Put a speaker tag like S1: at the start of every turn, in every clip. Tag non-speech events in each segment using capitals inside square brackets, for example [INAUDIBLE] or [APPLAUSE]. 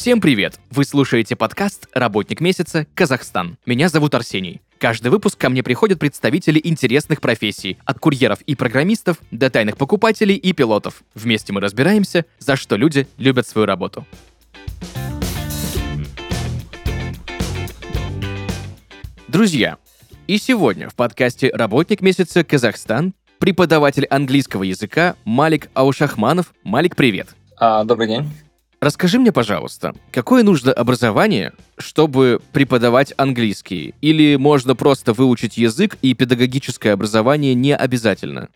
S1: Всем привет! Вы слушаете подкаст «Работник месяца. Казахстан». Меня зовут Арсений. Каждый выпуск ко мне приходят представители интересных профессий, от курьеров и программистов до тайных покупателей и пилотов. Вместе мы разбираемся, за что люди любят свою работу. Друзья, и сегодня в подкасте «Работник месяца. Казахстан» преподаватель английского языка Малик Аушахманов. Малик, привет!
S2: А, добрый день.
S1: Расскажи мне, пожалуйста, какое нужно образование, чтобы преподавать английский? Или можно просто выучить язык, и педагогическое образование не обязательно?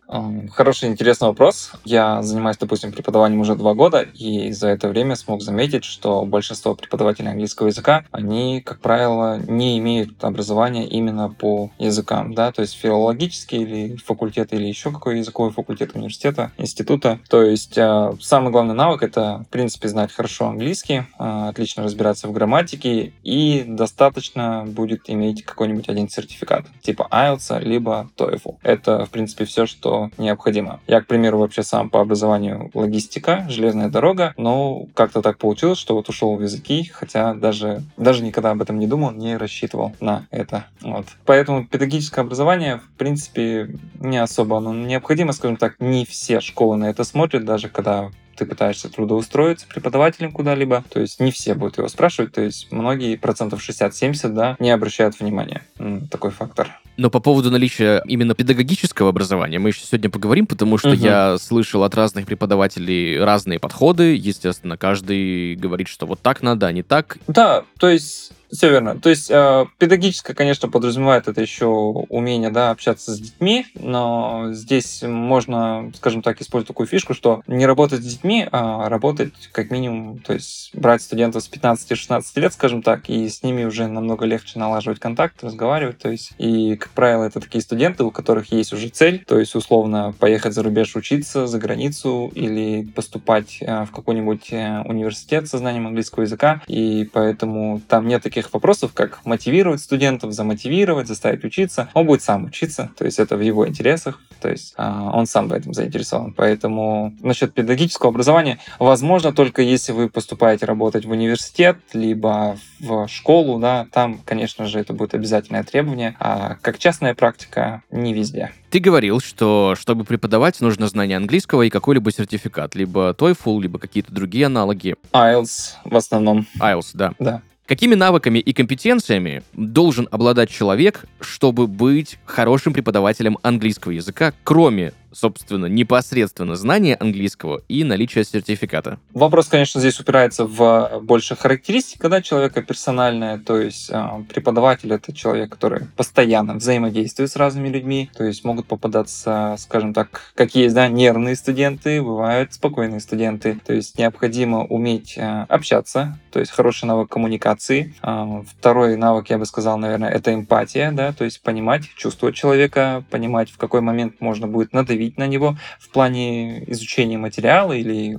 S2: Хороший, интересный вопрос. Я занимаюсь, допустим, преподаванием уже два года, и за это время смог заметить, что большинство преподавателей английского языка, они, как правило, не имеют образования именно по языкам, да, то есть филологический или факультет, или еще какой языковой факультет университета, института. То есть э, самый главный навык — это, в принципе, знать хорошо английский, а, отлично разбираться в грамматике и достаточно будет иметь какой-нибудь один сертификат, типа IELTS, либо TOEFL. Это, в принципе, все, что необходимо. Я, к примеру, вообще сам по образованию логистика, железная дорога, но как-то так получилось, что вот ушел в языки, хотя даже, даже никогда об этом не думал, не рассчитывал на это. Вот. Поэтому педагогическое образование, в принципе, не особо оно необходимо, скажем так, не все школы на это смотрят, даже когда ты пытаешься трудоустроиться преподавателем куда-либо, то есть не все будут его спрашивать, то есть многие, процентов 60-70, да, не обращают внимания. Такой фактор.
S1: Но по поводу наличия именно педагогического образования мы еще сегодня поговорим, потому что угу. я слышал от разных преподавателей разные подходы. Естественно, каждый говорит, что вот так надо, а не так.
S2: Да, то есть все верно. То есть э, педагогическое, конечно, подразумевает это еще умение да, общаться с детьми, но здесь можно, скажем так, использовать такую фишку, что не работать с детьми, а работать как минимум, то есть брать студентов с 15-16 лет, скажем так, и с ними уже намного легче налаживать контакт, разговаривать. То есть, и, как правило, это такие студенты, у которых есть уже цель, то есть, условно, поехать за рубеж учиться, за границу или поступать э, в какой-нибудь э, университет со знанием английского языка, и поэтому там нет таких таких вопросов, как мотивировать студентов, замотивировать, заставить учиться. Он будет сам учиться, то есть это в его интересах, то есть а, он сам в этом заинтересован. Поэтому насчет педагогического образования, возможно, только если вы поступаете работать в университет, либо в школу, да, там, конечно же, это будет обязательное требование, а как частная практика не везде.
S1: Ты говорил, что чтобы преподавать, нужно знание английского и какой-либо сертификат, либо TOEFL, либо какие-то другие аналоги.
S2: IELTS в основном.
S1: IELTS, да.
S2: Да.
S1: Какими навыками и компетенциями должен обладать человек, чтобы быть хорошим преподавателем английского языка, кроме собственно, непосредственно знание английского и наличие сертификата?
S2: Вопрос, конечно, здесь упирается в больше характеристика да, человека персональная, то есть э, преподаватель — это человек, который постоянно взаимодействует с разными людьми, то есть могут попадаться, скажем так, как есть, да, нервные студенты, бывают спокойные студенты, то есть необходимо уметь э, общаться, то есть хороший навык коммуникации. Э, второй навык, я бы сказал, наверное, это эмпатия, да, то есть понимать, чувствовать человека, понимать, в какой момент можно будет надавить давить на него в плане изучения материала или,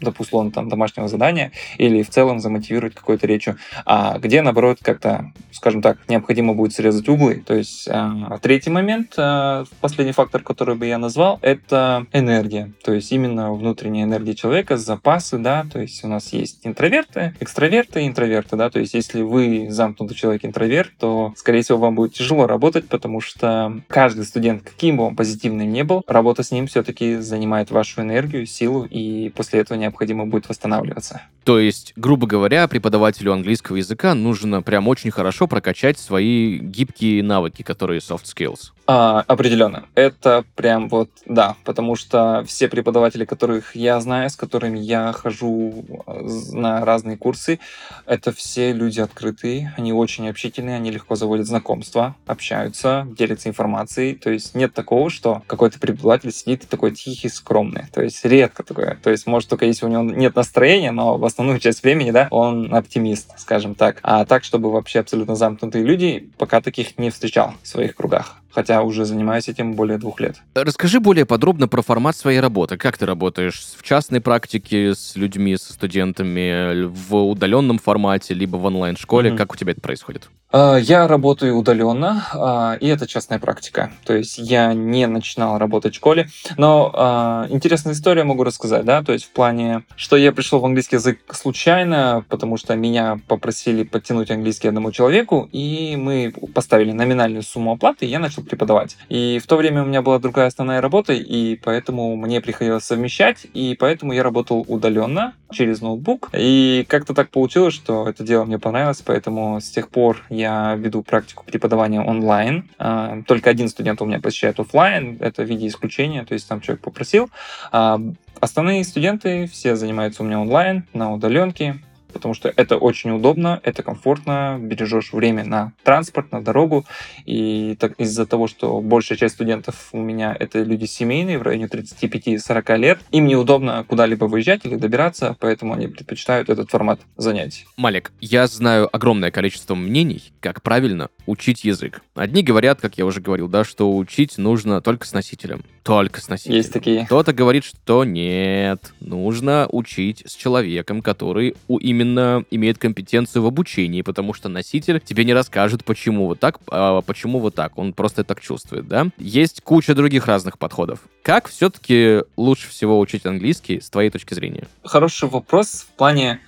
S2: допустим, там, домашнего задания, или в целом замотивировать какой-то речью, а где, наоборот, как-то, скажем так, необходимо будет срезать углы. То есть а, третий момент, а, последний фактор, который бы я назвал, это энергия. То есть именно внутренняя энергия человека, запасы, да, то есть у нас есть интроверты, экстраверты, интроверты, да, то есть если вы замкнутый человек интроверт, то, скорее всего, вам будет тяжело работать, потому что каждый студент, каким бы он позитивным не был, работа с ним все-таки занимает вашу энергию, силу, и после этого необходимо будет восстанавливаться.
S1: То есть, грубо говоря, преподавателю английского языка нужно прям очень хорошо прокачать свои гибкие навыки, которые soft skills.
S2: А, определенно. Это прям вот, да, потому что все преподаватели, которых я знаю, с которыми я хожу э, на разные курсы, это все люди открытые, они очень общительные, они легко заводят знакомства, общаются, делятся информацией. То есть нет такого, что какой-то преподаватель сидит и такой тихий, скромный. То есть редко такое. То есть может только если у него нет настроения, но в основную часть времени, да, он оптимист, скажем так. А так, чтобы вообще абсолютно замкнутые люди, пока таких не встречал в своих кругах хотя уже занимаюсь этим более двух лет.
S1: Расскажи более подробно про формат своей работы. Как ты работаешь в частной практике с людьми, со студентами, в удаленном формате, либо в онлайн-школе? Mm-hmm. Как у тебя это происходит?
S2: А, я работаю удаленно, а, и это частная практика. То есть я не начинал работать в школе. Но а, интересная история могу рассказать, да, то есть в плане, что я пришел в английский язык случайно, потому что меня попросили подтянуть английский одному человеку, и мы поставили номинальную сумму оплаты, и я начал преподавать. И в то время у меня была другая основная работа, и поэтому мне приходилось совмещать, и поэтому я работал удаленно через ноутбук. И как-то так получилось, что это дело мне понравилось, поэтому с тех пор я веду практику преподавания онлайн. А, только один студент у меня посещает офлайн, это в виде исключения, то есть там человек попросил. А, остальные студенты все занимаются у меня онлайн, на удаленке потому что это очень удобно, это комфортно, бережешь время на транспорт, на дорогу, и так, из-за того, что большая часть студентов у меня это люди семейные, в районе 35-40 лет, им неудобно куда-либо выезжать или добираться, поэтому они предпочитают этот формат занятий.
S1: Малик, я знаю огромное количество мнений, как правильно учить язык. Одни говорят, как я уже говорил, да, что учить нужно только с носителем. Только с носителем.
S2: Есть такие.
S1: Кто-то говорит, что нет, нужно учить с человеком, который у именно именно имеет компетенцию в обучении, потому что носитель тебе не расскажет, почему вот так, а почему вот так. Он просто так чувствует, да? Есть куча других разных подходов. Как все-таки лучше всего учить английский с твоей точки зрения?
S2: Хороший вопрос в плане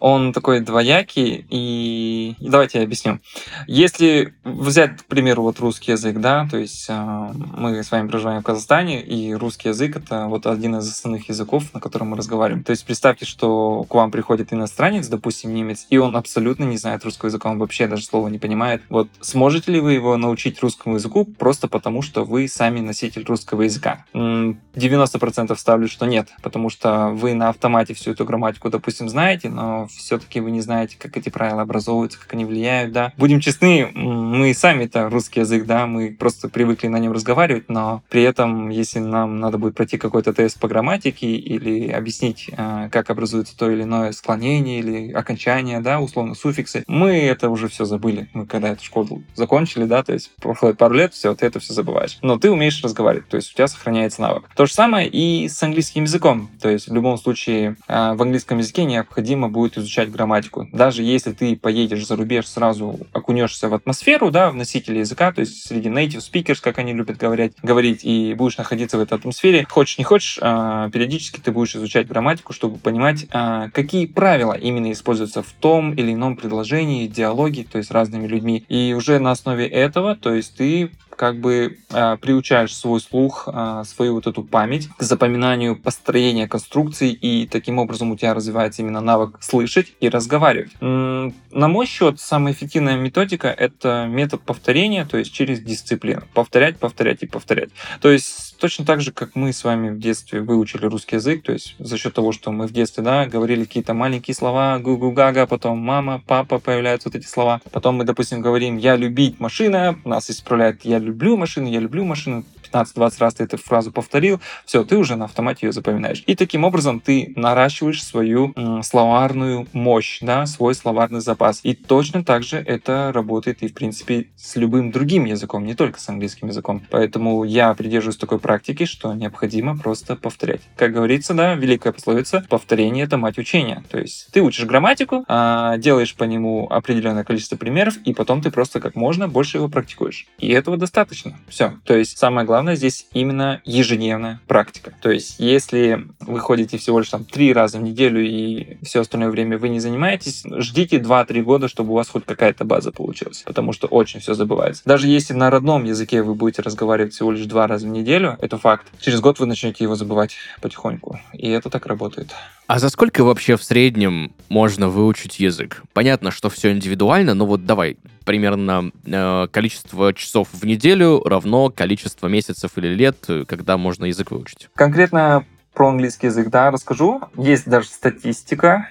S2: он такой двоякий, и давайте я объясню. Если взять, к примеру, вот русский язык, да, то есть а, мы с вами проживаем в Казахстане, и русский язык — это вот один из основных языков, на котором мы разговариваем. То есть представьте, что к вам приходит иностранец, допустим, немец, и он абсолютно не знает русского языка, он вообще даже слова не понимает. Вот сможете ли вы его научить русскому языку просто потому, что вы сами носитель русского языка? 90% ставлю, что нет, потому что вы на автомате всю эту грамматику, допустим, знаете, но все-таки вы не знаете, как эти правила образовываются, как они влияют, да. Будем честны, мы сами это русский язык, да, мы просто привыкли на нем разговаривать, но при этом, если нам надо будет пройти какой-то тест по грамматике или объяснить, а, как образуется то или иное склонение или окончание, да, условно суффиксы, мы это уже все забыли. Мы когда эту школу закончили, да, то есть проходит пару лет, все, ты это все забываешь. Но ты умеешь разговаривать, то есть у тебя сохраняется навык. То же самое и с английским языком. То есть в любом случае а, в английском языке необходимо необходимо будет изучать грамматику. Даже если ты поедешь за рубеж, сразу окунешься в атмосферу, да, в носителя языка, то есть среди native speakers, как они любят говорить, говорить, и будешь находиться в этой атмосфере, хочешь не хочешь, а, периодически ты будешь изучать грамматику, чтобы понимать, а, какие правила именно используются в том или ином предложении, диалоге, то есть разными людьми. И уже на основе этого, то есть ты как бы э, приучаешь свой слух, э, свою вот эту память к запоминанию построения конструкций, и таким образом у тебя развивается именно навык слышать и разговаривать. М-м, на мой счет, самая эффективная методика — это метод повторения, то есть через дисциплину. Повторять, повторять и повторять. То есть точно так же, как мы с вами в детстве выучили русский язык, то есть за счет того, что мы в детстве, да, говорили какие-то маленькие слова, гу-гу-гага, потом мама, папа, появляются вот эти слова. Потом мы, допустим, говорим «я любить машина», нас исправляет «я люблю машину, я люблю машину», 15-20 раз ты эту фразу повторил, все, ты уже на автомате ее запоминаешь. И таким образом ты наращиваешь свою м, словарную мощь, да, свой словарный запас. И точно так же это работает и, в принципе, с любым другим языком, не только с английским языком. Поэтому я придерживаюсь такой практики, что необходимо просто повторять. Как говорится, да, великая пословица, повторение — это мать учения. То есть ты учишь грамматику, а, делаешь по нему определенное количество примеров, и потом ты просто как можно больше его практикуешь. И этого достаточно. Все. То есть самое главное здесь именно ежедневная практика. То есть если вы ходите всего лишь там три раза в неделю и все остальное время вы не занимаетесь, ждите 2-3 года, чтобы у вас хоть какая-то база получилась. Потому что очень все забывается. Даже если на родном языке вы будете разговаривать всего лишь два раза в неделю, это факт. Через год вы начнете его забывать потихоньку. И это так работает.
S1: А за сколько вообще в среднем можно выучить язык? Понятно, что все индивидуально, но вот давай, примерно э, количество часов в неделю равно количество месяцев или лет, э, когда можно язык выучить.
S2: Конкретно про английский язык, да, расскажу. Есть даже статистика,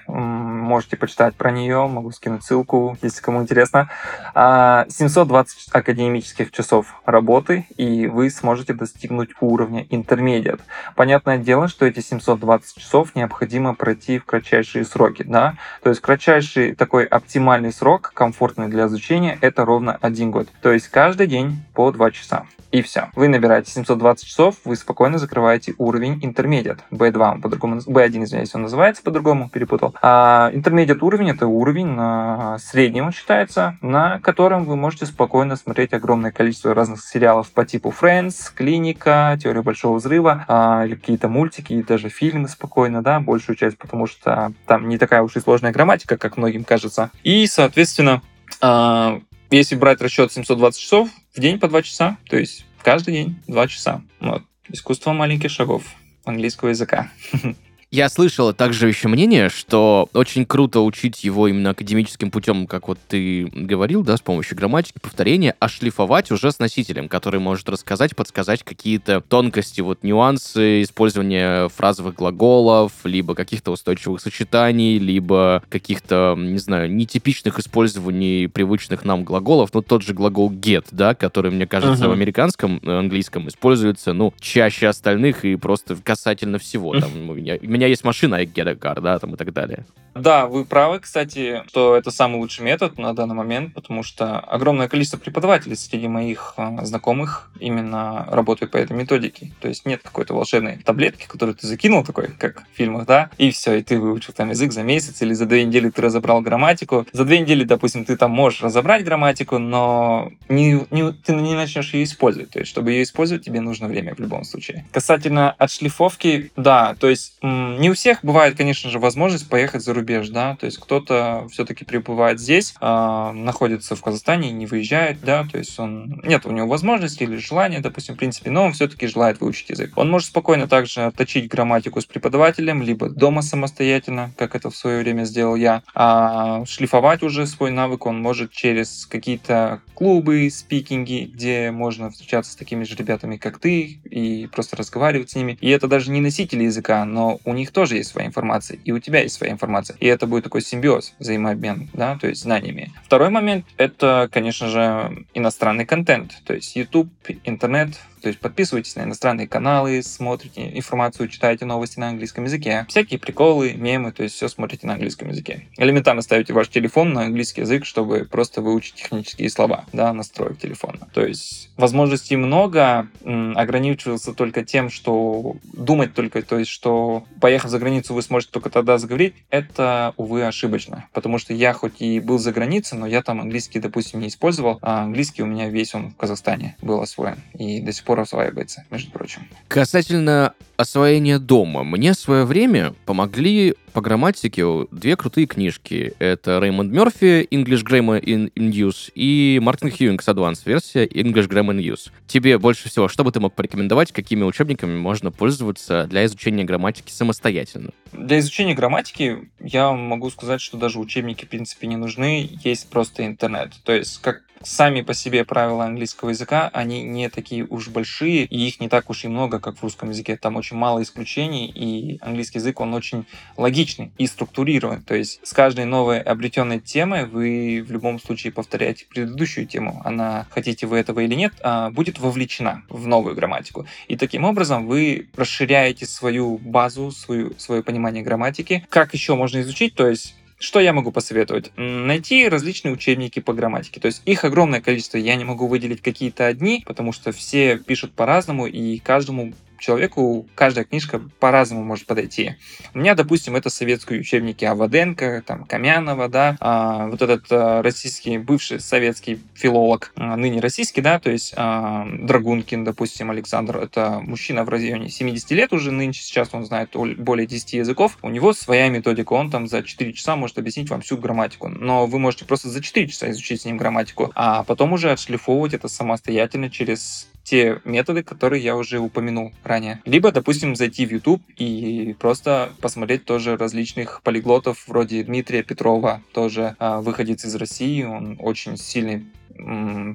S2: можете почитать про нее, могу скинуть ссылку, если кому интересно. 720 а, академических часов работы, и вы сможете достигнуть уровня интермедиат. Понятное дело, что эти 720 часов необходимо пройти в кратчайшие сроки, да, то есть кратчайший такой оптимальный срок, комфортный для изучения, это ровно один год. То есть каждый день по 2 часа. И все. Вы набираете 720 часов, вы спокойно закрываете уровень интермедиат. B2 по-другому, B1, извиняюсь, он называется по-другому, перепутал. А Intermediate уровень — это уровень на среднем считается, на котором вы можете спокойно смотреть огромное количество разных сериалов по типу Friends, Клиника, Теория Большого Взрыва, а, или какие-то мультики, и даже фильмы спокойно, да, большую часть, потому что там не такая уж и сложная грамматика, как многим кажется. И, соответственно, а, если брать расчет 720 часов в день по 2 часа, то есть каждый день 2 часа. Вот. Искусство маленьких шагов английского языка. [LAUGHS]
S1: Я слышал также еще мнение, что очень круто учить его именно академическим путем, как вот ты говорил, да, с помощью грамматики, повторения, а шлифовать уже с носителем, который может рассказать, подсказать какие-то тонкости, вот нюансы использования фразовых глаголов, либо каких-то устойчивых сочетаний, либо каких-то, не знаю, нетипичных использований привычных нам глаголов. Ну, тот же глагол get, да, который, мне кажется, uh-huh. в американском э, английском используется, ну, чаще остальных и просто касательно всего. Там, [LAUGHS] меня есть машина, I get да, там и так далее.
S2: Да, вы правы, кстати, что это самый лучший метод на данный момент, потому что огромное количество преподавателей среди моих а, знакомых именно работают по этой методике. То есть нет какой-то волшебной таблетки, которую ты закинул такой, как в фильмах, да, и все, и ты выучил там язык за месяц или за две недели ты разобрал грамматику. За две недели, допустим, ты там можешь разобрать грамматику, но не, не, ты не начнешь ее использовать. То есть, чтобы ее использовать, тебе нужно время в любом случае. Касательно отшлифовки, да, то есть не у всех бывает, конечно же, возможность поехать за рубеж, да, то есть кто-то все-таки пребывает здесь, э, находится в Казахстане, не выезжает, да, то есть он нет у него возможности или желания, допустим, в принципе, но он все-таки желает выучить язык. Он может спокойно также отточить грамматику с преподавателем, либо дома самостоятельно, как это в свое время сделал я, а шлифовать уже свой навык он может через какие-то клубы, спикинги, где можно встречаться с такими же ребятами, как ты, и просто разговаривать с ними. И это даже не носители языка, но у них тоже есть своя информация, и у тебя есть своя информация. И это будет такой симбиоз, взаимообмен, да, то есть знаниями. Второй момент — это, конечно же, иностранный контент, то есть YouTube, интернет, то есть подписывайтесь на иностранные каналы, смотрите информацию, читайте новости на английском языке. Всякие приколы, мемы, то есть все смотрите на английском языке. Элементарно ставите ваш телефон на английский язык, чтобы просто выучить технические слова, да, настроек телефона. То есть возможностей много, ограничиваться только тем, что думать только, то есть что поехав за границу вы сможете только тогда заговорить, это, увы, ошибочно. Потому что я хоть и был за границей, но я там английский, допустим, не использовал, а английский у меня весь он в Казахстане был освоен. И до сих пор осваивается, между прочим.
S1: Касательно освоения дома. Мне в свое время помогли по грамматике две крутые книжки. Это Рэймонд Мерфи English Grammar in, in Use и Мартин Хьюингс Advanced версия English Grammar in Use. Тебе больше всего, что бы ты мог порекомендовать, какими учебниками можно пользоваться для изучения грамматики самостоятельно?
S2: Для изучения грамматики я могу сказать, что даже учебники, в принципе, не нужны. Есть просто интернет. То есть, как сами по себе правила английского языка, они не такие уж большие, и их не так уж и много, как в русском языке. Там очень мало исключений, и английский язык, он очень логичный и структурирован. То есть с каждой новой обретенной темой вы в любом случае повторяете предыдущую тему. Она, хотите вы этого или нет, а, будет вовлечена в новую грамматику. И таким образом вы расширяете свою базу, свою, свое понимание грамматики. Как еще можно изучить? То есть что я могу посоветовать? Найти различные учебники по грамматике. То есть их огромное количество. Я не могу выделить какие-то одни, потому что все пишут по-разному, и каждому человеку каждая книжка по-разному может подойти. У меня, допустим, это советские учебники Аваденко, там, Камянова, да, а, вот этот а, российский, бывший советский филолог, а, ныне российский, да, то есть а, Драгункин, допустим, Александр, это мужчина в районе 70 лет уже нынче, сейчас он знает более 10 языков, у него своя методика, он там за 4 часа может объяснить вам всю грамматику, но вы можете просто за 4 часа изучить с ним грамматику, а потом уже отшлифовывать это самостоятельно через те методы, которые я уже упомянул ранее. Либо, допустим, зайти в YouTube и просто посмотреть тоже различных полиглотов вроде Дмитрия Петрова, тоже э, выходец из России, он очень сильный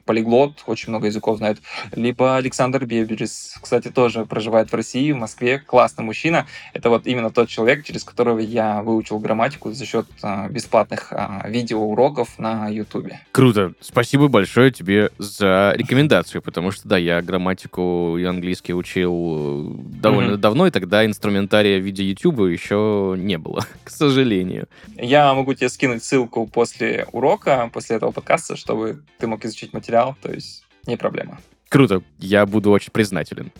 S2: полиглот, очень много языков знает, либо Александр Беберис, кстати, тоже проживает в России, в Москве, классный мужчина. Это вот именно тот человек, через которого я выучил грамматику за счет а, бесплатных а, видеоуроков на YouTube.
S1: Круто. Спасибо большое тебе за рекомендацию, потому что, да, я грамматику и английский учил довольно mm-hmm. давно, и тогда инструментария в виде YouTube еще не было, [LAUGHS] к сожалению.
S2: Я могу тебе скинуть ссылку после урока, после этого подкаста, чтобы ты мог изучить материал, то есть не проблема.
S1: Круто, я буду очень признателен.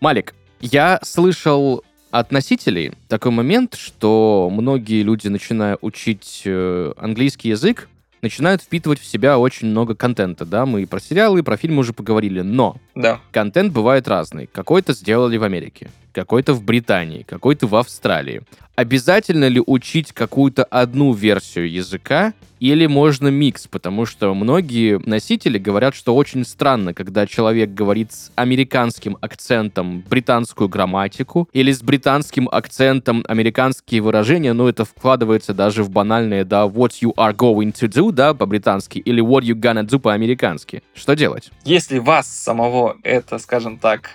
S1: Малик, я слышал от носителей такой момент, что многие люди, начиная учить э, английский язык, начинают впитывать в себя очень много контента, да, мы и про сериалы, и про фильмы уже поговорили, но
S2: Да.
S1: контент бывает разный. Какой-то сделали в Америке, какой-то в Британии, какой-то в Австралии. Обязательно ли учить какую-то одну версию языка, или можно микс? Потому что многие носители говорят, что очень странно, когда человек говорит с американским акцентом британскую грамматику, или с британским акцентом американские выражения, но это вкладывается даже в банальные, да, what you are going to do, да, по-британски, или what you gonna do по-американски. Что делать?
S2: Если вас самого это, скажем так,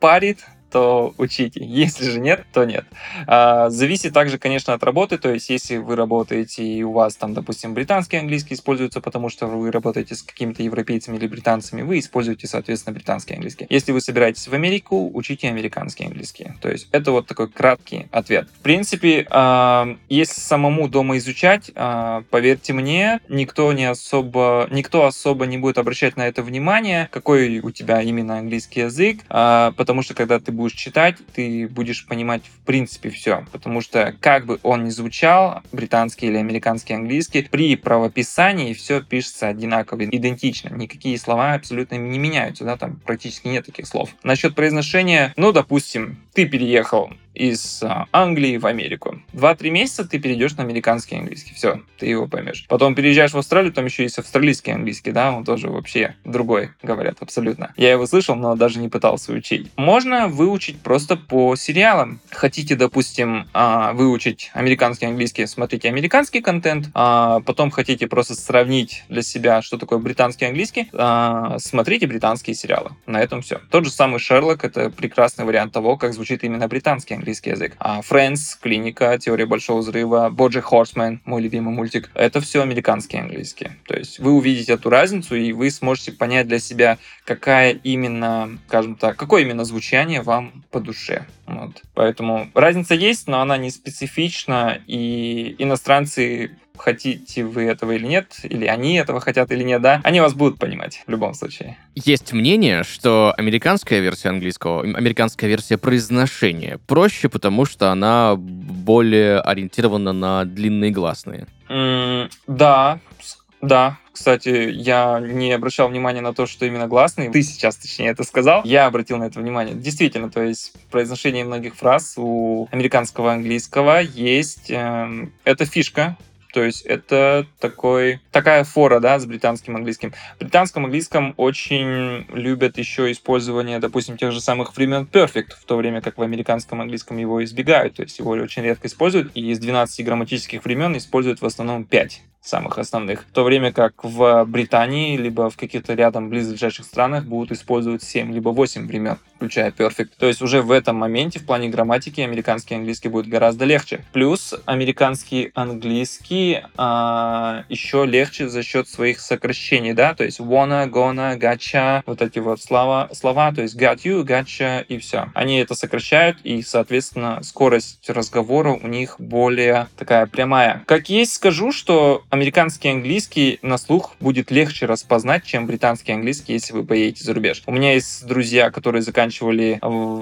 S2: парит, то учите. Если же нет, то нет. А, зависит также, конечно, от работы. То есть, если вы работаете и у вас там, допустим, британский английский используется, потому что вы работаете с какими-то европейцами или британцами, вы используете, соответственно, британский английский. Если вы собираетесь в Америку, учите американский английский. То есть, это вот такой краткий ответ. В принципе, а, если самому дома изучать, а, поверьте мне, никто не особо, никто особо не будет обращать на это внимание, какой у тебя именно английский язык, а, потому что когда ты будешь читать, ты будешь понимать в принципе все. Потому что как бы он ни звучал, британский или американский английский, при правописании все пишется одинаково, идентично. Никакие слова абсолютно не меняются, да, там практически нет таких слов. Насчет произношения, ну, допустим, ты переехал из а, Англии в Америку. Два-три месяца ты перейдешь на американский английский. Все, ты его поймешь. Потом переезжаешь в Австралию, там еще есть австралийский английский, да, он тоже вообще другой, говорят, абсолютно. Я его слышал, но даже не пытался учить. Можно выучить просто по сериалам. Хотите, допустим, а, выучить американский английский, смотрите американский контент, а потом хотите просто сравнить для себя, что такое британский английский, а, смотрите британские сериалы. На этом все. Тот же самый Шерлок — это прекрасный вариант того, как звучит именно британский английский язык. А Friends, Клиника, Теория Большого Взрыва, Боджи Хорсмен, мой любимый мультик, это все американский английский. То есть вы увидите эту разницу, и вы сможете понять для себя, какая именно, скажем так, какое именно звучание вам по душе. Вот. Поэтому разница есть, но она не специфична, и иностранцы хотите вы этого или нет, или они этого хотят или нет, да, они вас будут понимать в любом случае.
S1: Есть мнение, что американская версия английского, американская версия произношения проще, потому что она более ориентирована на длинные гласные.
S2: Mm, да, да, кстати, я не обращал внимания на то, что именно гласные. Ты сейчас, точнее, это сказал. Я обратил на это внимание. Действительно, то есть произношение многих фраз у американского английского есть... Э, это фишка, то есть это такой, такая фора, да, с британским английским. В британском английском очень любят еще использование, допустим, тех же самых времен perfect, в то время как в американском английском его избегают, то есть его очень редко используют, и из 12 грамматических времен используют в основном 5 самых основных. В то время как в Британии, либо в каких-то рядом близлежащих странах будут использовать 7, либо 8 времен, включая perfect. То есть уже в этом моменте в плане грамматики американский английский будет гораздо легче. Плюс американский английский а, еще легче за счет своих сокращений, да, то есть wanna, gonna, gotcha, вот эти вот слова, слова, то есть got you, gotcha и все. Они это сокращают и, соответственно, скорость разговора у них более такая прямая. Как есть, скажу, что американский английский на слух будет легче распознать, чем британский английский, если вы поедете за рубеж. У меня есть друзья, которые заканчивали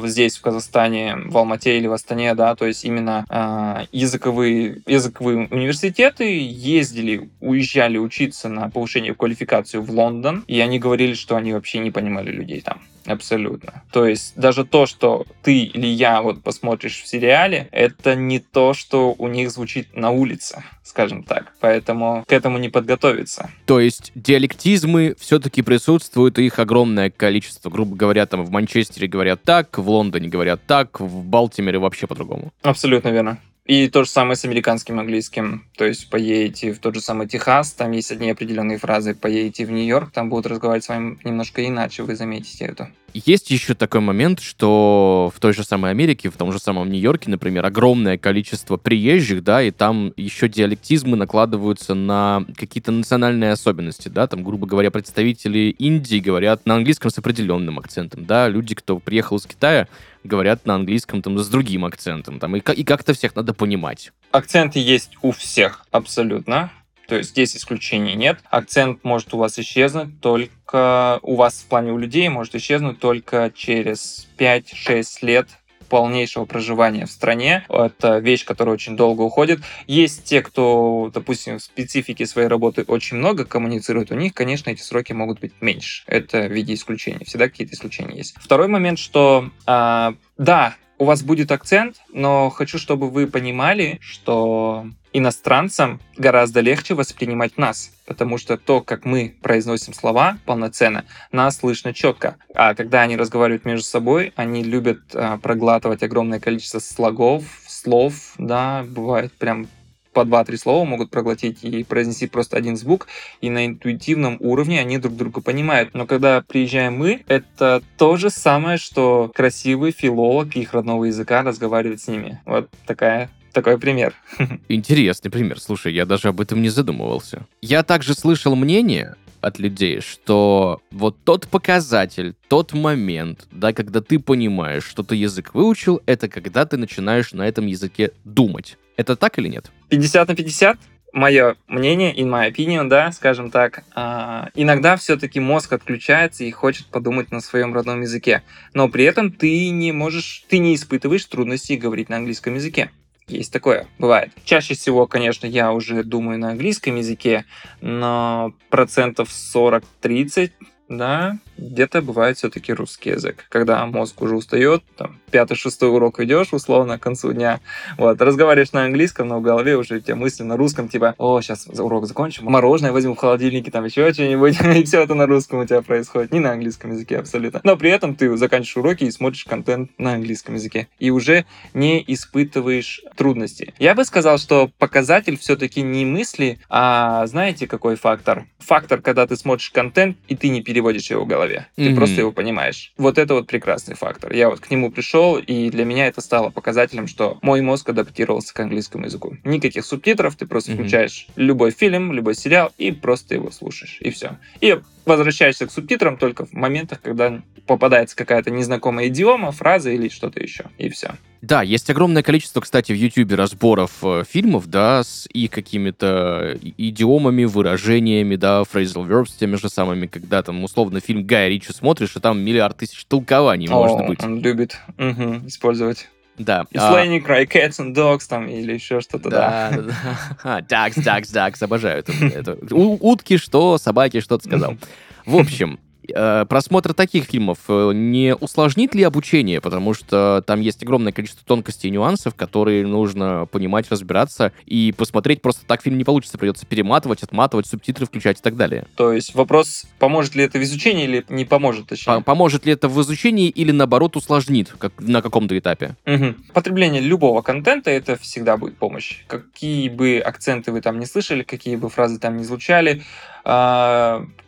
S2: здесь, в Казахстане, в Алмате или в Астане, да, то есть именно э, языковые, языковые университеты, ездили, уезжали учиться на повышение квалификации в Лондон, и они говорили, что они вообще не понимали людей там. Абсолютно. То есть даже то, что ты или я вот посмотришь в сериале, это не то, что у них звучит на улице, скажем так. Поэтому к этому не подготовиться.
S1: То есть диалектизмы все-таки присутствуют, и их огромное количество. Грубо говоря, там в Манчестере говорят так, в Лондоне говорят так, в Балтимере вообще по-другому.
S2: Абсолютно верно. И то же самое с американским английским. То есть поедете в тот же самый Техас, там есть одни определенные фразы, поедете в Нью-Йорк, там будут разговаривать с вами немножко иначе, вы заметите это.
S1: Есть еще такой момент, что в той же самой Америке, в том же самом Нью-Йорке, например, огромное количество приезжих, да, и там еще диалектизмы накладываются на какие-то национальные особенности, да, там, грубо говоря, представители Индии говорят на английском с определенным акцентом, да, люди, кто приехал из Китая, говорят на английском там с другим акцентом, там, и, и как-то всех надо понимать.
S2: Акценты есть у всех абсолютно. То есть здесь исключений нет. Акцент может у вас исчезнуть только... У вас в плане у людей может исчезнуть только через 5-6 лет полнейшего проживания в стране. Это вещь, которая очень долго уходит. Есть те, кто, допустим, в специфике своей работы очень много коммуницирует, у них, конечно, эти сроки могут быть меньше. Это в виде исключения. Всегда какие-то исключения есть. Второй момент, что э, да, у вас будет акцент, но хочу, чтобы вы понимали, что иностранцам гораздо легче воспринимать нас, потому что то, как мы произносим слова полноценно, нас слышно четко. А когда они разговаривают между собой, они любят а, проглатывать огромное количество слогов, слов, да, бывает прям по два-три слова могут проглотить и произнести просто один звук, и на интуитивном уровне они друг друга понимают. Но когда приезжаем мы, это то же самое, что красивый филолог их родного языка разговаривает с ними. Вот такая такой пример. [LAUGHS]
S1: Интересный пример. Слушай, я даже об этом не задумывался. Я также слышал мнение от людей, что вот тот показатель, тот момент, да, когда ты понимаешь, что ты язык выучил, это когда ты начинаешь на этом языке думать. Это так или нет?
S2: 50 на 50? Мое мнение, in my opinion, да, скажем так, э, иногда все-таки мозг отключается и хочет подумать на своем родном языке, но при этом ты не можешь, ты не испытываешь трудностей говорить на английском языке. Есть такое, бывает. Чаще всего, конечно, я уже думаю на английском языке, но процентов 40-30 да, где-то бывает все-таки русский язык. Когда мозг уже устает, там, пятый-шестой урок идешь, условно, к концу дня, вот, разговариваешь на английском, но в голове уже у тебя мысли на русском, типа, о, сейчас урок закончим, мороженое возьму в холодильнике, там еще что-нибудь, [LAUGHS] и все это на русском у тебя происходит, не на английском языке абсолютно. Но при этом ты заканчиваешь уроки и смотришь контент на английском языке, и уже не испытываешь трудности. Я бы сказал, что показатель все-таки не мысли, а знаете, какой фактор? Фактор, когда ты смотришь контент, и ты не переводишь его в голове. Ты mm-hmm. просто его понимаешь. Вот это вот прекрасный фактор. Я вот к нему пришел, и для меня это стало показателем, что мой мозг адаптировался к английскому языку. Никаких субтитров, ты просто mm-hmm. включаешь любой фильм, любой сериал и просто его слушаешь. И все. И возвращаешься к субтитрам только в моментах, когда попадается какая-то незнакомая идиома, фраза или что-то еще. И все.
S1: Да, есть огромное количество, кстати, в Ютубе разборов э, фильмов, да, с их какими-то идиомами, выражениями, да, phrasal verbs теми же самыми, когда там условно фильм Гая Ричи смотришь, и там миллиард тысяч толкований О, может быть.
S2: он любит угу, использовать.
S1: Да.
S2: It's а... Like cry cats and dogs там или еще что-то, да.
S1: Да, ducks, ducks, ducks, обожаю это. Утки что, собаки что-то сказал. В общем, Э, просмотр таких фильмов э, не усложнит ли обучение, потому что там есть огромное количество тонкостей и нюансов, которые нужно понимать, разбираться, и посмотреть просто так фильм не получится, придется перематывать, отматывать, субтитры включать и так далее.
S2: То есть вопрос, поможет ли это в изучении или не поможет, точнее?
S1: Поможет ли это в изучении или, наоборот, усложнит как, на каком-то этапе?
S2: Угу. Потребление любого контента — это всегда будет помощь. Какие бы акценты вы там не слышали, какие бы фразы там не звучали,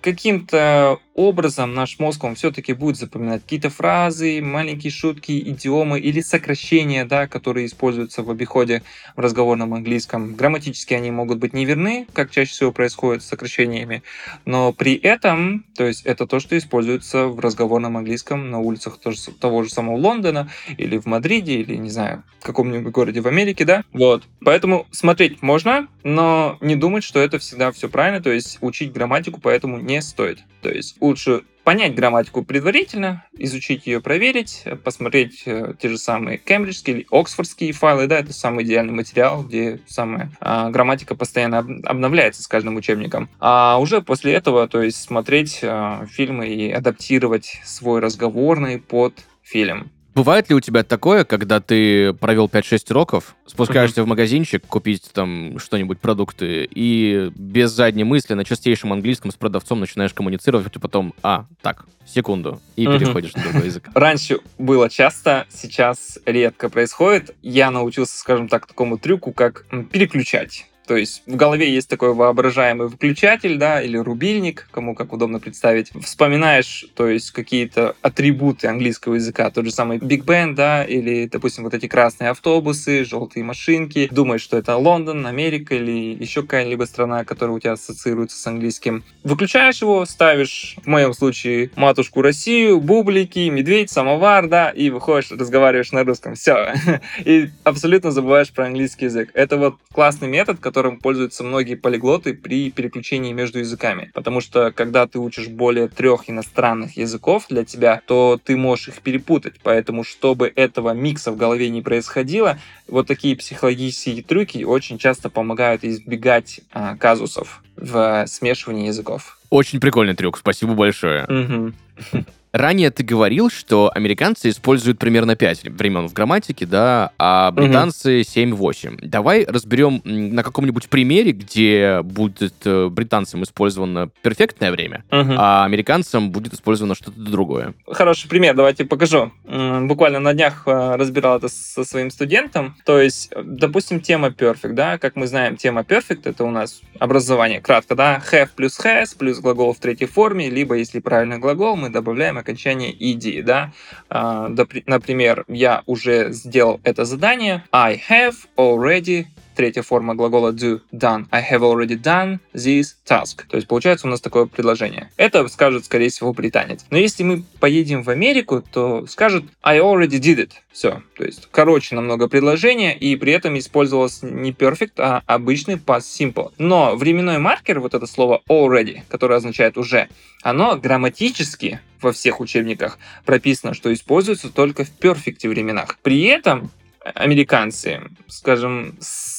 S2: каким-то образом наш мозг, он все-таки будет запоминать какие-то фразы, маленькие шутки, идиомы или сокращения, да, которые используются в обиходе в разговорном английском. Грамматически они могут быть неверны, как чаще всего происходит с сокращениями, но при этом, то есть это то, что используется в разговорном английском на улицах того же самого Лондона или в Мадриде, или, не знаю, в каком-нибудь городе в Америке, да, вот. Поэтому смотреть можно, но не думать, что это всегда все правильно, то есть учить учить грамматику, поэтому не стоит. То есть лучше понять грамматику предварительно, изучить ее, проверить, посмотреть э, те же самые кембриджские или оксфордские файлы, да, это самый идеальный материал, где самая а, грамматика постоянно обновляется с каждым учебником. А уже после этого, то есть смотреть а, фильмы и адаптировать свой разговорный под фильм.
S1: Бывает ли у тебя такое, когда ты провел 5-6 уроков, спускаешься mm-hmm. в магазинчик купить там что-нибудь, продукты, и без задней мысли на чистейшем английском с продавцом начинаешь коммуницировать, и потом, а, так, секунду, и mm-hmm. переходишь на другой язык.
S2: Раньше было часто, сейчас редко происходит. Я научился, скажем так, такому трюку, как переключать. То есть в голове есть такой воображаемый выключатель, да, или рубильник, кому как удобно представить. Вспоминаешь, то есть какие-то атрибуты английского языка, тот же самый Big Ben, да, или, допустим, вот эти красные автобусы, желтые машинки. Думаешь, что это Лондон, Америка или еще какая-либо страна, которая у тебя ассоциируется с английским. Выключаешь его, ставишь, в моем случае, матушку Россию, бублики, медведь, самовар, да, и выходишь, разговариваешь на русском. Все. [LAUGHS] И абсолютно забываешь про английский язык. Это вот классный метод, который которым пользуются многие полиглоты при переключении между языками. Потому что, когда ты учишь более трех иностранных языков для тебя, то ты можешь их перепутать. Поэтому, чтобы этого микса в голове не происходило, вот такие психологические трюки очень часто помогают избегать а, казусов в смешивании языков.
S1: Очень прикольный трюк, спасибо большое.
S2: Угу.
S1: Ранее ты говорил, что американцы используют примерно 5 времен в грамматике, да, а британцы 7-8. Давай разберем на каком-нибудь примере, где будет э, британцам использовано перфектное время,
S2: Угу.
S1: а американцам будет использовано что-то другое.
S2: Хороший пример, давайте покажу. Буквально на днях э, разбирал это со своим студентом. То есть, э, допустим, тема perfect, да, как мы знаем, тема perfect это у нас образование, кратко, да, have плюс has плюс глагол в третьей форме, либо, если правильный глагол, мы добавляем окончание ed, да. А, Например, я уже сделал это задание, I have already третья форма глагола do, done. I have already done this task. То есть получается у нас такое предложение. Это скажет, скорее всего, британец. Но если мы поедем в Америку, то скажет I already did it. Все. То есть короче намного предложение, и при этом использовалось не perfect, а обычный past simple. Но временной маркер, вот это слово already, которое означает уже, оно грамматически во всех учебниках прописано, что используется только в перфекте временах. При этом американцы, скажем,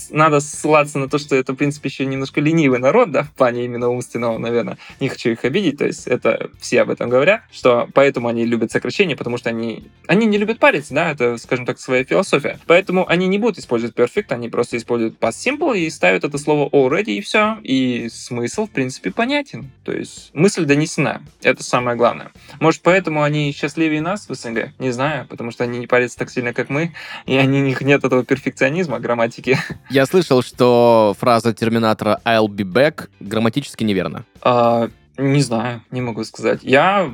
S2: надо ссылаться на то, что это, в принципе, еще немножко ленивый народ, да, в плане именно умственного, наверное. Не хочу их обидеть, то есть это все об этом говорят, что поэтому они любят сокращения, потому что они, они не любят париться, да, это, скажем так, своя философия. Поэтому они не будут использовать perfect, они просто используют past simple и ставят это слово already и все. И смысл, в принципе, понятен. То есть мысль донесена. Это самое главное. Может, поэтому они счастливее нас в СНГ? Не знаю, потому что они не парятся так сильно, как мы, и они, них нет этого перфекционизма грамматики. [LAUGHS]
S1: Я слышал, что фраза терминатора I'll be back грамматически неверно.
S2: А, не знаю, не могу сказать. Я...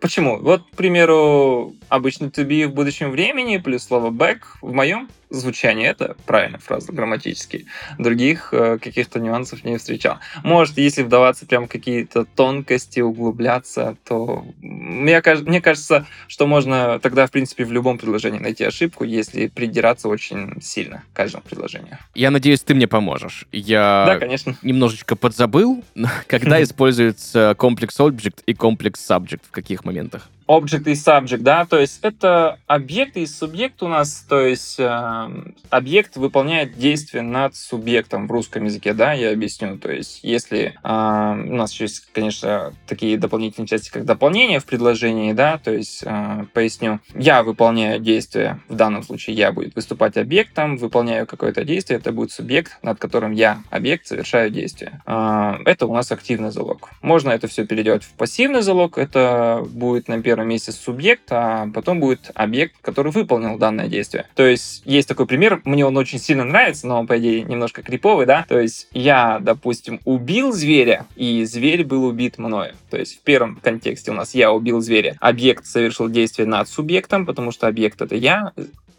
S2: Почему? Вот, к примеру, обычно to be в будущем времени плюс слово back в моем звучании это правильная фраза грамматически. Других э, каких-то нюансов не встречал. Может, если вдаваться прям какие-то тонкости, углубляться, то мне, мне кажется, что можно тогда, в принципе, в любом предложении найти ошибку, если придираться очень сильно к каждому предложению.
S1: Я надеюсь, ты мне поможешь. Я
S2: Да, конечно.
S1: немножечко подзабыл, [LAUGHS] когда [LAUGHS] используется комплекс object и комплекс subject в каких моментах.
S2: Object и subject, да, то есть это объект и субъект у нас, то есть э, объект выполняет действие над субъектом в русском языке, да, я объясню, то есть если э, у нас еще есть, конечно, такие дополнительные части, как дополнение в предложении, да, то есть э, поясню, я выполняю действие, в данном случае я будет выступать объектом, выполняю какое-то действие, это будет субъект, над которым я, объект, совершаю действие. Э, это у нас активный залог. Можно это все переделать в пассивный залог, это будет на первом месте субъект, а потом будет объект, который выполнил данное действие. То есть есть такой пример, мне он очень сильно нравится, но он, по идее, немножко криповый, да? То есть я, допустим, убил зверя, и зверь был убит мною. То есть в первом контексте у нас я убил зверя. Объект совершил действие над субъектом, потому что объект это я,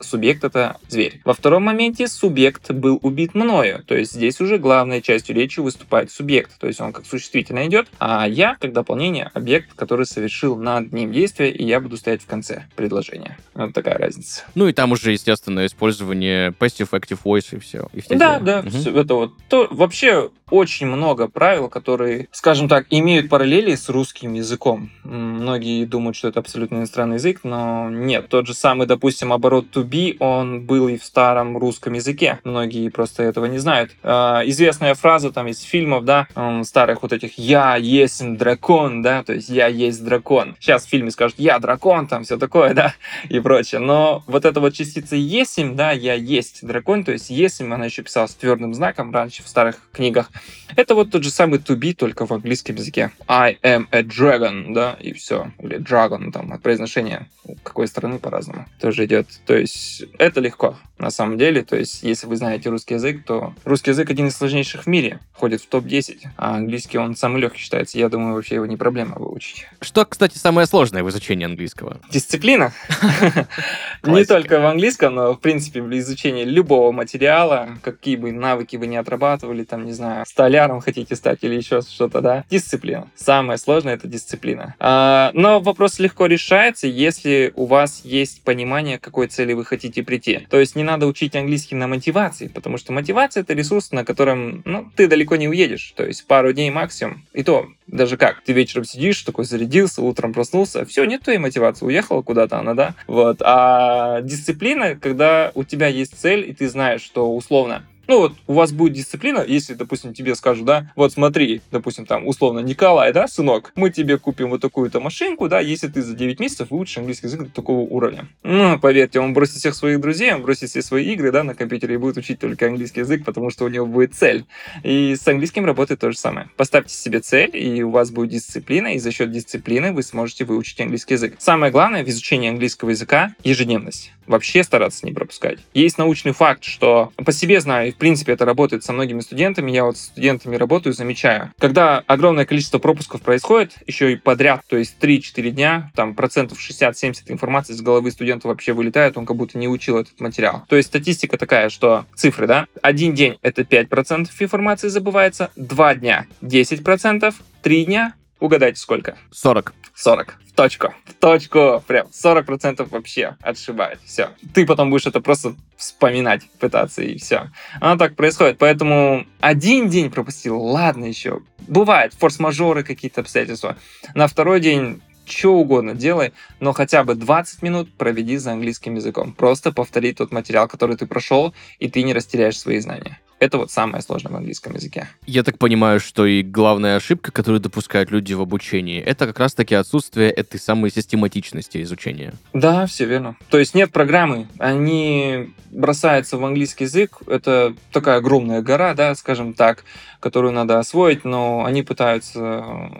S2: субъект это зверь. Во втором моменте субъект был убит мною, то есть здесь уже главной частью речи выступает субъект, то есть он как существительно идет, а я как дополнение объект, который совершил над ним действие, и я буду стоять в конце предложения. Вот такая разница.
S1: Ну и там уже, естественно, использование passive, active voice и все. И все
S2: Да,
S1: дела.
S2: да, всё это вот. То, вообще очень много правил, которые, скажем так, имеют параллели с русским языком. Многие думают, что это абсолютно иностранный язык, но нет. Тот же самый, допустим, оборот to be, он был и в старом русском языке. Многие просто этого не знают. А, Известная фраза там из фильмов, да, старых вот этих «я есть дракон», да, то есть «я есть дракон». Сейчас в фильме скажут «я дракон», там все такое, да, и прочее. Но вот эта вот частица «есим», да, «я есть дракон», то есть «есим», она еще писалась твердым знаком раньше в старых книгах. Это вот тот же самый to be, только в английском языке. I am a dragon, да, и все. Или dragon, там, от произношения какой страны по-разному тоже идет. То есть это легко, на самом деле. То есть если вы знаете русский язык, то русский язык один из сложнейших в мире, входит в топ-10, а английский он самый легкий считается. Я думаю, вообще его не проблема выучить.
S1: Что, кстати, самое сложное в изучении английского?
S2: Дисциплина. [LAUGHS] Не только в английском, но, в принципе, в изучении любого материала, какие бы навыки вы не отрабатывали, там, не знаю, столяром хотите стать или еще что-то, да. Дисциплина. Самое сложное — это дисциплина. А, Но вопрос легко решается, если у вас есть понимание, какой цели вы хотите прийти. То есть не надо учить английский на мотивации, потому что мотивация — это ресурс, на котором ну, ты далеко не уедешь. То есть пару дней максимум. И то, даже как, ты вечером сидишь, такой зарядился, утром проснулся, все, нет твоей мотивации, уехала куда-то она, да? Вот. А дисциплина, когда у тебя есть цель, и ты знаешь, что условно ну вот у вас будет дисциплина, если, допустим, тебе скажут, да, вот смотри, допустим, там, условно, Николай, да, сынок, мы тебе купим вот такую-то машинку, да, если ты за 9 месяцев выучишь английский язык до такого уровня. Ну, поверьте, он бросит всех своих друзей, он бросит все свои игры, да, на компьютере и будет учить только английский язык, потому что у него будет цель. И с английским работает то же самое. Поставьте себе цель, и у вас будет дисциплина, и за счет дисциплины вы сможете выучить английский язык. Самое главное в изучении английского языка — ежедневность. Вообще стараться не пропускать. Есть научный факт, что по себе знаю, принципе, это работает со многими студентами. Я вот с студентами работаю, замечаю. Когда огромное количество пропусков происходит, еще и подряд, то есть 3-4 дня, там процентов 60-70 информации с головы студента вообще вылетает, он как будто не учил этот материал. То есть статистика такая, что цифры, да, один день это 5% информации забывается, два дня 10%, три дня Угадайте, сколько?
S1: 40.
S2: 40. В точку. В точку. Прям 40% вообще отшибает. Все. Ты потом будешь это просто вспоминать, пытаться, и все. Оно так происходит. Поэтому один день пропустил, ладно еще. Бывает, форс-мажоры какие-то обстоятельства. На второй день что угодно делай, но хотя бы 20 минут проведи за английским языком. Просто повтори тот материал, который ты прошел, и ты не растеряешь свои знания. Это вот самое сложное в английском языке.
S1: Я так понимаю, что и главная ошибка, которую допускают люди в обучении, это как раз-таки отсутствие этой самой систематичности изучения.
S2: Да, все верно. То есть нет программы, они бросаются в английский язык, это такая огромная гора, да, скажем так, которую надо освоить, но они пытаются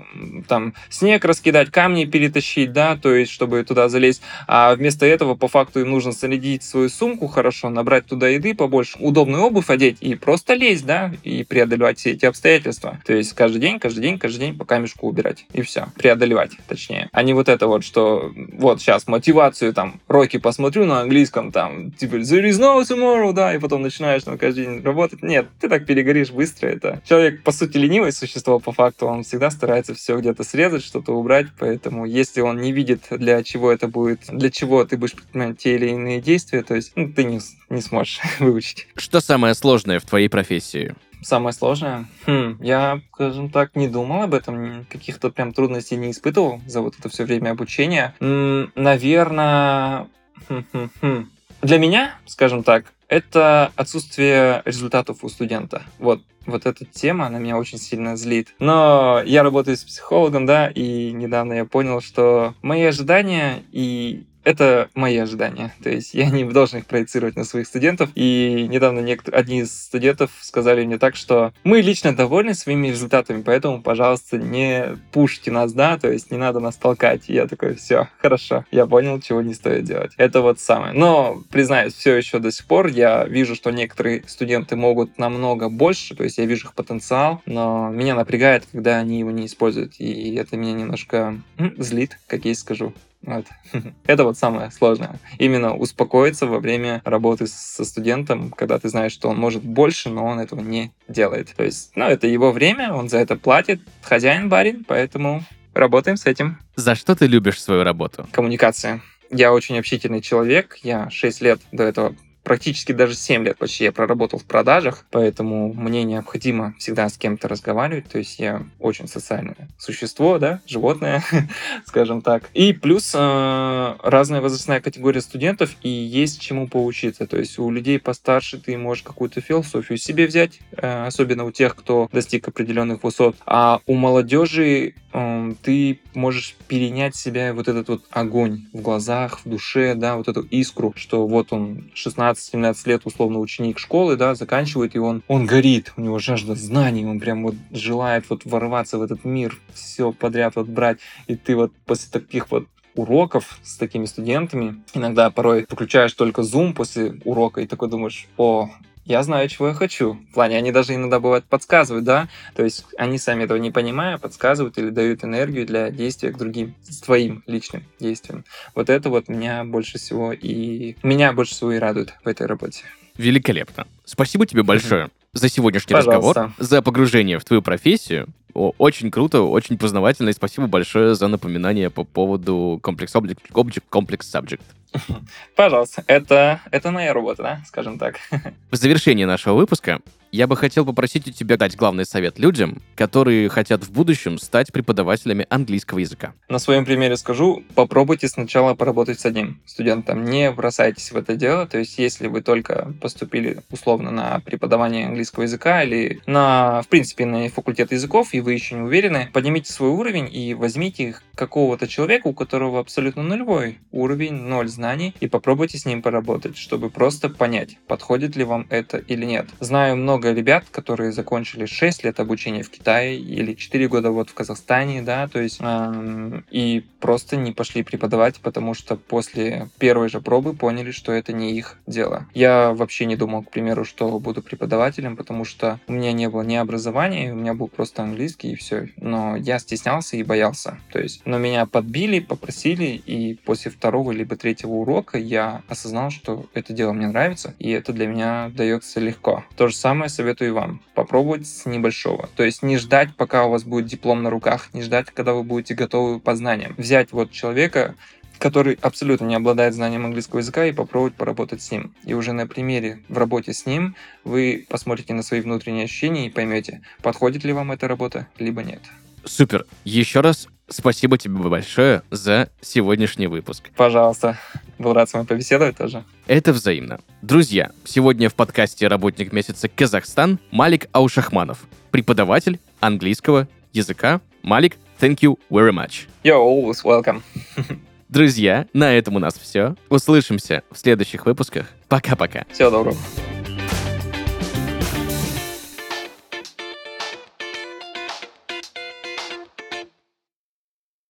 S2: там снег раскидать, камни перетащить, да, то есть чтобы туда залезть, а вместо этого по факту им нужно зарядить свою сумку хорошо, набрать туда еды побольше, удобную обувь одеть и просто просто лезть, да, и преодолевать все эти обстоятельства. То есть каждый день, каждый день, каждый день по камешку убирать. И все. Преодолевать, точнее. А не вот это вот, что вот сейчас мотивацию там, роки посмотрю на английском, там, типа, there is no tomorrow, да, и потом начинаешь там каждый день работать. Нет, ты так перегоришь быстро. Это человек, по сути, ленивое существо по факту, он всегда старается все где-то срезать, что-то убрать, поэтому если он не видит, для чего это будет, для чего ты будешь предпринимать те или иные действия, то есть ну, ты не, не сможешь [LAUGHS] выучить.
S1: Что самое сложное в твоей твоей профессии?
S2: Самое сложное? Хм, я, скажем так, не думал об этом, каких-то прям трудностей не испытывал за вот это все время обучения. М-м, наверное, хм-хм-хм. для меня, скажем так, это отсутствие результатов у студента. Вот, вот эта тема, она меня очень сильно злит. Но я работаю с психологом, да, и недавно я понял, что мои ожидания и это мои ожидания. То есть я [LAUGHS] не должен их проецировать на своих студентов. И недавно некоторые, одни из студентов сказали мне так, что мы лично довольны своими результатами, поэтому, пожалуйста, не пушите нас, да, то есть не надо нас толкать. И я такой, все, хорошо, я понял, чего не стоит делать. Это вот самое. Но, признаюсь, все еще до сих пор я вижу, что некоторые студенты могут намного больше, то есть я вижу их потенциал, но меня напрягает, когда они его не используют. И это меня немножко злит, как я и скажу. Вот. [LAUGHS] Это вот самое сложное. Именно успокоиться во время работы со студентом, когда ты знаешь, что он может больше, но он этого не делает. То есть, ну, это его время, он за это платит, хозяин барин, поэтому работаем с этим.
S1: За что ты любишь свою работу?
S2: Коммуникация. Я очень общительный человек. Я 6 лет до этого практически даже 7 лет почти я проработал в продажах, поэтому мне необходимо всегда с кем-то разговаривать, то есть я очень социальное существо, да, животное, [LAUGHS] скажем так. И плюс э, разная возрастная категория студентов, и есть чему поучиться, то есть у людей постарше ты можешь какую-то философию себе взять, э, особенно у тех, кто достиг определенных высот, а у молодежи э, ты можешь перенять себя вот этот вот огонь в глазах, в душе, да, вот эту искру, что вот он 16 16-17 лет условно ученик школы, да, заканчивает, и он, он горит, у него жажда знаний, он прям вот желает вот ворваться в этот мир, все подряд вот брать, и ты вот после таких вот уроков с такими студентами. Иногда порой выключаешь только Zoom после урока и такой думаешь, о, я знаю, чего я хочу. В плане, они даже иногда бывают подсказывают, да, то есть они сами этого не понимая, подсказывают или дают энергию для действия к другим, с твоим личным действием. Вот это вот меня больше всего и меня больше всего и радует в этой работе.
S1: Великолепно. Спасибо тебе большое за сегодняшний Пожалуйста. разговор, за погружение в твою профессию. Очень круто, очень познавательно, и спасибо большое за напоминание по поводу комплекс Object Complex Subject. [LAUGHS]
S2: Пожалуйста, это, это моя работа, да, скажем так. [LAUGHS]
S1: В завершении нашего выпуска я бы хотел попросить у тебя дать главный совет людям, которые хотят в будущем стать преподавателями английского языка.
S2: На своем примере скажу, попробуйте сначала поработать с одним студентом, не бросайтесь в это дело, то есть если вы только поступили условно на преподавание английского языка или на, в принципе, на факультет языков, и вы еще не уверены, поднимите свой уровень и возьмите какого-то человека, у которого абсолютно нулевой уровень, ноль знаний, и попробуйте с ним поработать, чтобы просто понять, подходит ли вам это или нет. Знаю много ребят, которые закончили 6 лет обучения в Китае или 4 года вот в Казахстане, да, то есть э, и просто не пошли преподавать, потому что после первой же пробы поняли, что это не их дело. Я вообще не думал, к примеру, что буду преподавателем, потому что у меня не было ни образования, у меня был просто английский и все. Но я стеснялся и боялся. То есть, но меня подбили, попросили, и после второго либо третьего урока я осознал, что это дело мне нравится, и это для меня дается легко. То же самое советую вам попробовать с небольшого. То есть не ждать, пока у вас будет диплом на руках, не ждать, когда вы будете готовы по знаниям. Взять вот человека, который абсолютно не обладает знанием английского языка, и попробовать поработать с ним. И уже на примере в работе с ним вы посмотрите на свои внутренние ощущения и поймете, подходит ли вам эта работа, либо нет.
S1: Супер. Еще раз спасибо тебе большое за сегодняшний выпуск.
S2: Пожалуйста. Был рад с вами побеседовать тоже.
S1: Это взаимно. Друзья, сегодня в подкасте «Работник месяца Казахстан» Малик Аушахманов, преподаватель английского языка. Малик, thank you very much.
S2: You're always welcome.
S1: Друзья, на этом у нас все. Услышимся в следующих выпусках. Пока-пока.
S2: Всего доброго.